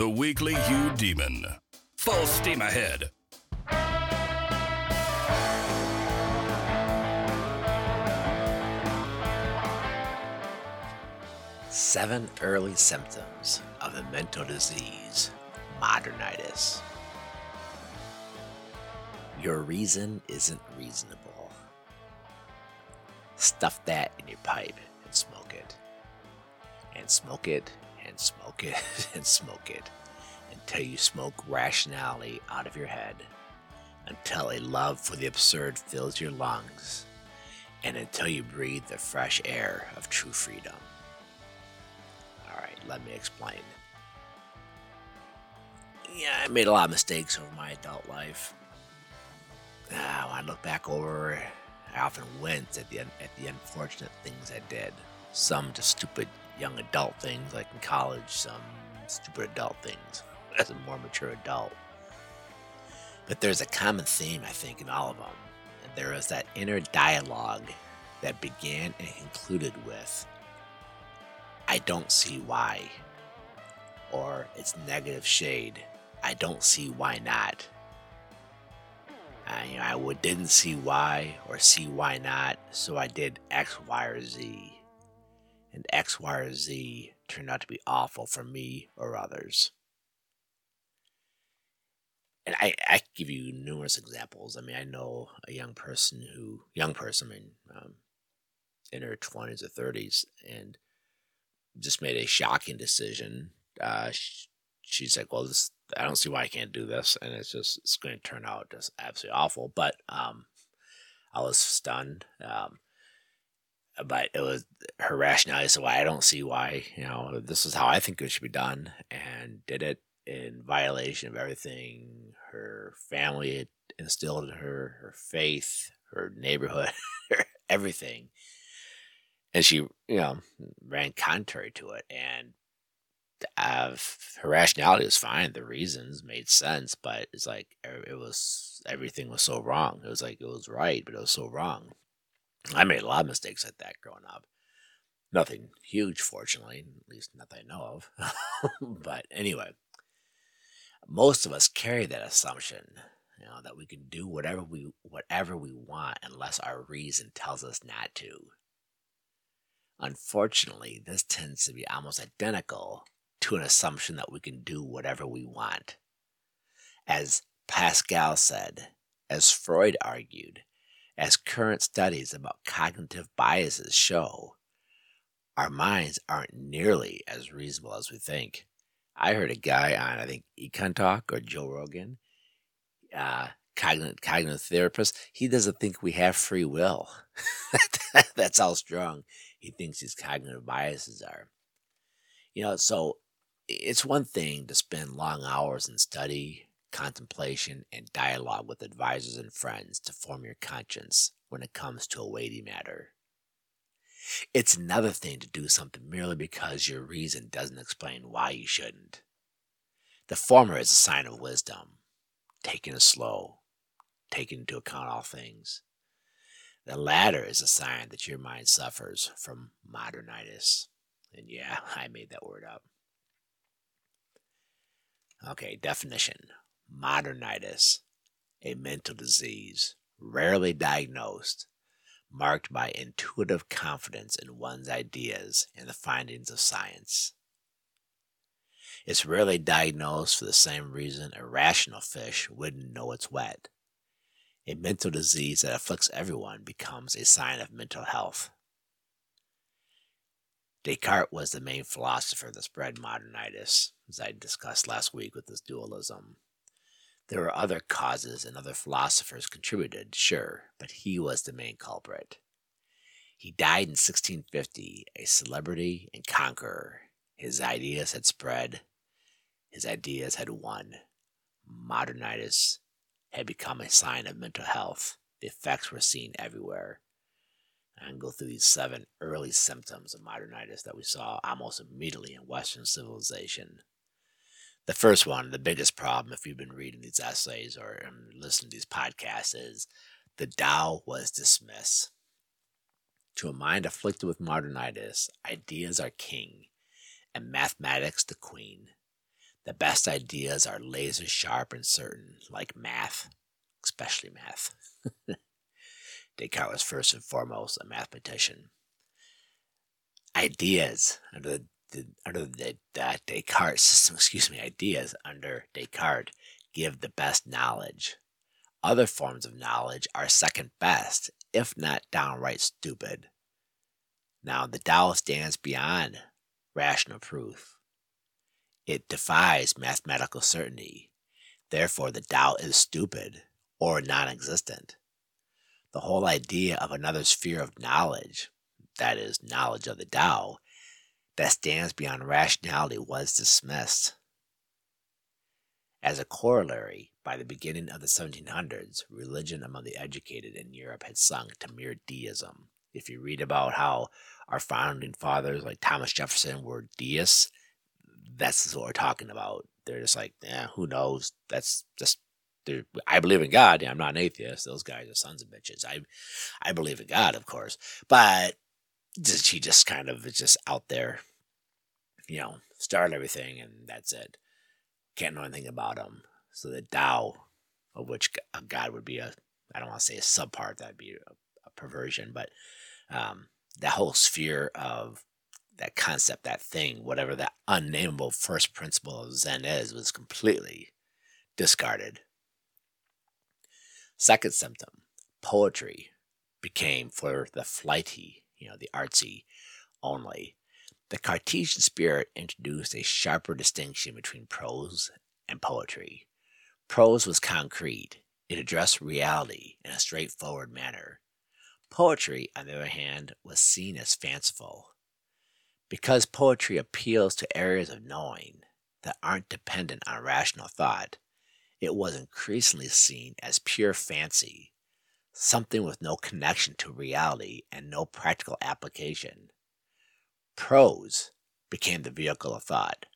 The Weekly Eudemon. Full steam ahead. Seven early symptoms of the mental disease, modernitis. Your reason isn't reasonable. Stuff that in your pipe and smoke it. And smoke it and smoke it and smoke it until you smoke rationality out of your head. Until a love for the absurd fills your lungs. And until you breathe the fresh air of true freedom. Alright, let me explain. Yeah, I made a lot of mistakes over my adult life. Uh, when I look back over, I often wince at the at the unfortunate things I did. Some just stupid young adult things, like in college. Some stupid adult things as a more mature adult. But there's a common theme, I think, in all of them. And there is that inner dialogue that began and concluded with, "I don't see why," or its negative shade, "I don't see why not." I, you know, I didn't see why or see why not, so I did X, Y, or Z. And X, Y, or Z turned out to be awful for me or others. And I, I give you numerous examples. I mean, I know a young person who, young person, I mean, um, in her 20s or 30s, and just made a shocking decision. Uh, she, she's like, well, this I don't see why I can't do this, and it's just it's going to turn out just absolutely awful. But um, I was stunned. Um, but it was her rationale. So I don't see why you know this is how I think it should be done, and did it in violation of everything her family had instilled in her, her faith, her neighborhood, everything. And she, you know, ran contrary to it, and uh, her rationality was fine. The reasons made sense, but it's like it was everything was so wrong. It was like it was right, but it was so wrong. I made a lot of mistakes like that growing up. Nothing huge, fortunately, at least nothing I know of. but anyway, most of us carry that assumption, you know, that we can do whatever we whatever we want unless our reason tells us not to. Unfortunately, this tends to be almost identical to an assumption that we can do whatever we want. As Pascal said, as Freud argued, as current studies about cognitive biases show, our minds aren't nearly as reasonable as we think. I heard a guy on, I think, EconTalk or Joe Rogan, uh, cognitive, cognitive therapist. He doesn't think we have free will. That's how strong he thinks his cognitive biases are. You know, so it's one thing to spend long hours and study, contemplation, and dialogue with advisors and friends to form your conscience when it comes to a weighty matter. It's another thing to do something merely because your reason doesn't explain why you shouldn't. The former is a sign of wisdom, taking it slow, taking into account all things. The latter is a sign that your mind suffers from modernitis. And yeah, I made that word up. Okay, definition modernitis, a mental disease, rarely diagnosed, marked by intuitive confidence in one's ideas and the findings of science. It's rarely diagnosed for the same reason a rational fish wouldn't know it's wet. A mental disease that afflicts everyone becomes a sign of mental health. Descartes was the main philosopher that spread modernitis, as I discussed last week with this dualism. There were other causes and other philosophers contributed, sure, but he was the main culprit. He died in 1650, a celebrity and conqueror. His ideas had spread, his ideas had won. Modernitis had become a sign of mental health. The effects were seen everywhere and go through these seven early symptoms of modernitis that we saw almost immediately in Western civilization. The first one, the biggest problem, if you've been reading these essays or um, listening to these podcasts, is the Tao was dismissed. To a mind afflicted with modernitis, ideas are king, and mathematics the queen. The best ideas are laser sharp and certain, like math, especially math. Descartes was first and foremost a mathematician. Ideas under the, the under the, the Descartes system, excuse me, ideas under Descartes give the best knowledge. Other forms of knowledge are second best, if not downright stupid. Now, the Tao stands beyond rational proof. It defies mathematical certainty. Therefore, the Tao is stupid or non existent. The whole idea of another sphere of knowledge, that is, knowledge of the Tao, that stands beyond rationality was dismissed. As a corollary, by the beginning of the 1700s, religion among the educated in Europe had sunk to mere deism. If you read about how our founding fathers, like Thomas Jefferson, were deists, that's what we're talking about. They're just like, yeah, who knows? That's just I believe in God. I'm not an atheist. Those guys are sons of bitches. I, I believe in God, of course, but she just kind of is just out there, you know, start everything, and that's it. Can't know anything about them. So the Tao, of which a God would be a, I don't want to say a subpart. That'd be a, a perversion, but um, that whole sphere of that concept, that thing, whatever that unnameable first principle of Zen is, was completely discarded. Second symptom, poetry became for the flighty, you know, the artsy only. The Cartesian spirit introduced a sharper distinction between prose and poetry. Prose was concrete, it addressed reality in a straightforward manner. Poetry, on the other hand, was seen as fanciful. Because poetry appeals to areas of knowing that aren't dependent on rational thought, it was increasingly seen as pure fancy, something with no connection to reality and no practical application. Prose became the vehicle of thought.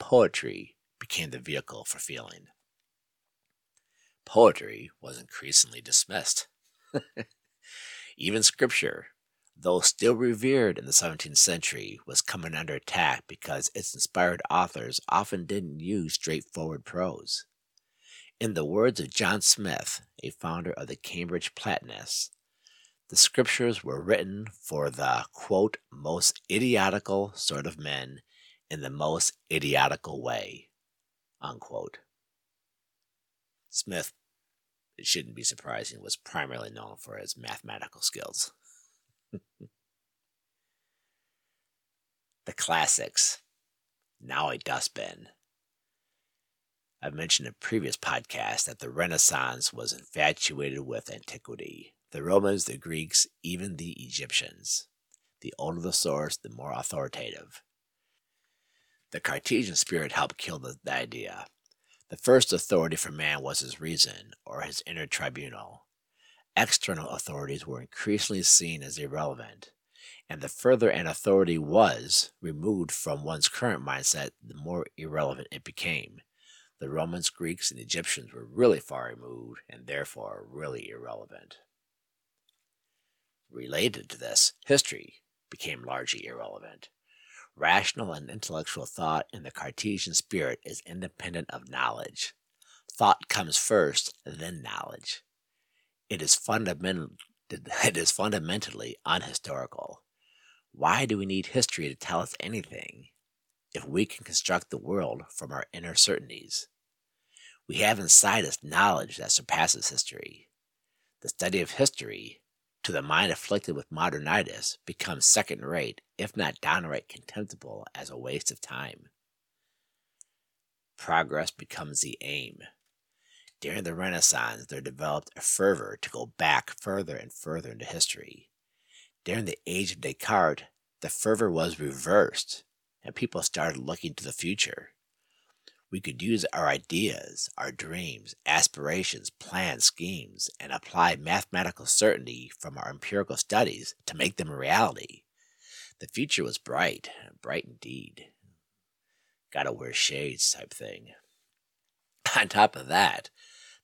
Poetry became the vehicle for feeling. Poetry was increasingly dismissed. Even scripture, though still revered in the 17th century, was coming under attack because its inspired authors often didn't use straightforward prose. In the words of John Smith, a founder of the Cambridge Platonists, the scriptures were written for the, quote, most idiotical sort of men in the most idiotical way, unquote. Smith, it shouldn't be surprising, was primarily known for his mathematical skills. the classics, now a dustbin, I've mentioned in previous podcasts that the Renaissance was infatuated with antiquity. The Romans, the Greeks, even the Egyptians. The older the source, the more authoritative. The Cartesian spirit helped kill the, the idea. The first authority for man was his reason, or his inner tribunal. External authorities were increasingly seen as irrelevant, and the further an authority was removed from one's current mindset, the more irrelevant it became the Romans, Greeks, and Egyptians were really far removed and therefore really irrelevant. Related to this, history became largely irrelevant. Rational and intellectual thought in the Cartesian spirit is independent of knowledge. Thought comes first, then knowledge. It is, fundamental, it is fundamentally unhistorical. Why do we need history to tell us anything? if we can construct the world from our inner certainties. We have inside us knowledge that surpasses history. The study of history, to the mind afflicted with modernitis, becomes second rate, if not downright contemptible, as a waste of time. Progress becomes the aim. During the Renaissance, there developed a fervor to go back further and further into history. During the age of Descartes, the fervor was reversed and people started looking to the future. We could use our ideas, our dreams, aspirations, plans, schemes, and apply mathematical certainty from our empirical studies to make them a reality. The future was bright, bright indeed. Gotta wear shades type thing. On top of that,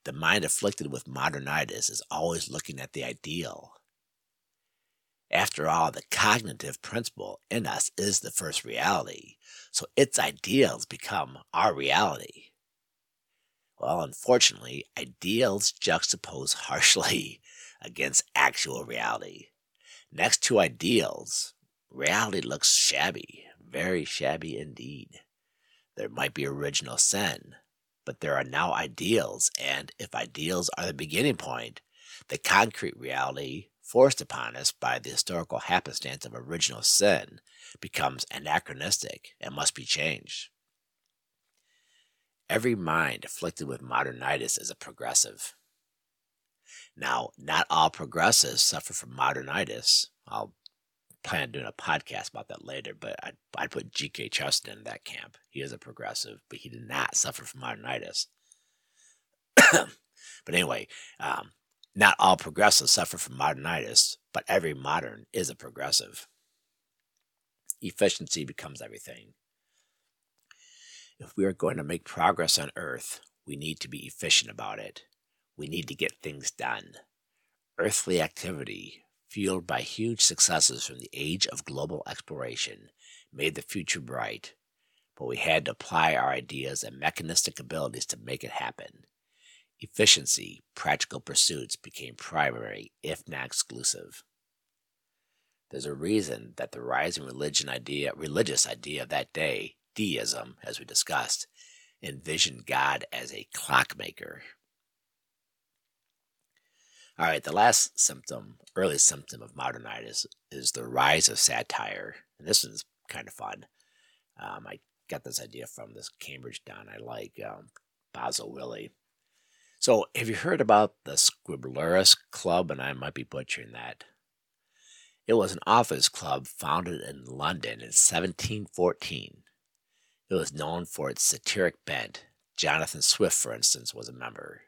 the mind afflicted with modernitis is always looking at the ideal. After all, the cognitive principle in us is the first reality, so its ideals become our reality. Well, unfortunately, ideals juxtapose harshly against actual reality. Next to ideals, reality looks shabby, very shabby indeed. There might be original sin, but there are now ideals, and if ideals are the beginning point, the concrete reality forced upon us by the historical happenstance of original sin becomes anachronistic and must be changed. Every mind afflicted with modernitis is a progressive. Now, not all progressives suffer from modernitis. I'll plan on doing a podcast about that later, but I'd, I'd put G.K. Chesterton in that camp. He is a progressive, but he did not suffer from modernitis. but anyway, um, not all progressives suffer from modernitis, but every modern is a progressive. Efficiency becomes everything. If we are going to make progress on Earth, we need to be efficient about it. We need to get things done. Earthly activity, fueled by huge successes from the age of global exploration, made the future bright, but we had to apply our ideas and mechanistic abilities to make it happen. Efficiency, practical pursuits became primary, if not exclusive. There's a reason that the rising religion idea, religious idea of that day, deism, as we discussed, envisioned God as a clockmaker. All right, the last symptom, early symptom of modernitis is the rise of satire. And this is kind of fun. Um, I got this idea from this Cambridge Don I like, um, Basil Willey. So, have you heard about the Scriblerus Club? And I might be butchering that. It was an authors club founded in London in 1714. It was known for its satiric bent. Jonathan Swift, for instance, was a member.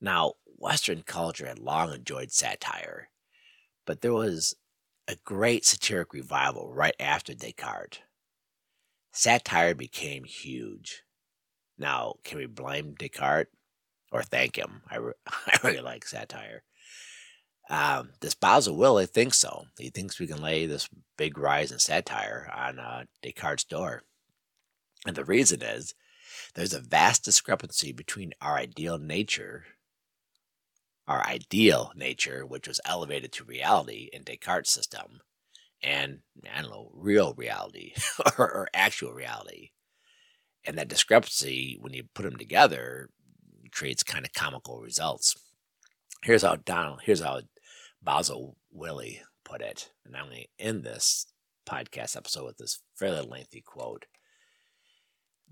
Now, Western culture had long enjoyed satire, but there was a great satiric revival right after Descartes. Satire became huge. Now, can we blame Descartes or thank him? I, re- I really like satire. Um, this Basil Willey thinks so. He thinks we can lay this big rise in satire on uh, Descartes' door. And the reason is there's a vast discrepancy between our ideal nature our ideal nature, which was elevated to reality in Descartes' system, and I don't know, real reality or, or, actual reality. And that discrepancy, when you put them together, creates kind of comical results. Here's how Donald, here's how Basil Willey put it. And I'm going to end this podcast episode with this fairly lengthy quote.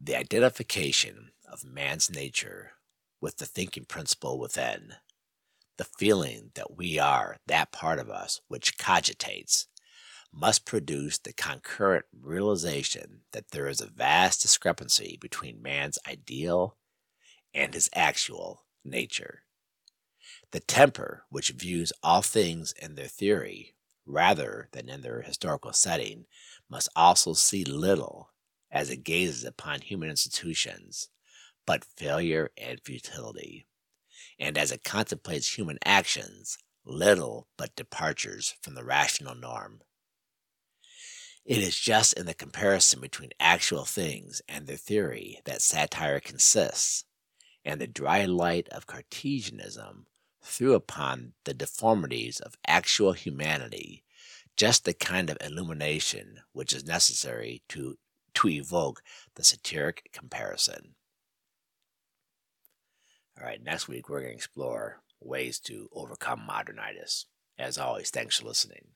The identification of man's nature with the thinking principle within the feeling that we are that part of us which cogitates must produce the concurrent realization that there is a vast discrepancy between man's ideal and his actual nature. The temper which views all things in their theory rather than in their historical setting must also see little as it gazes upon human institutions but failure and futility and as it contemplates human actions, little but departures from the rational norm. It is just in the comparison between actual things and their theory that satire consists, and the dry light of Cartesianism threw upon the deformities of actual humanity just the kind of illumination which is necessary to, to evoke the satiric comparison. All right, next week we're going to explore ways to overcome modernitis. As always, thanks for listening.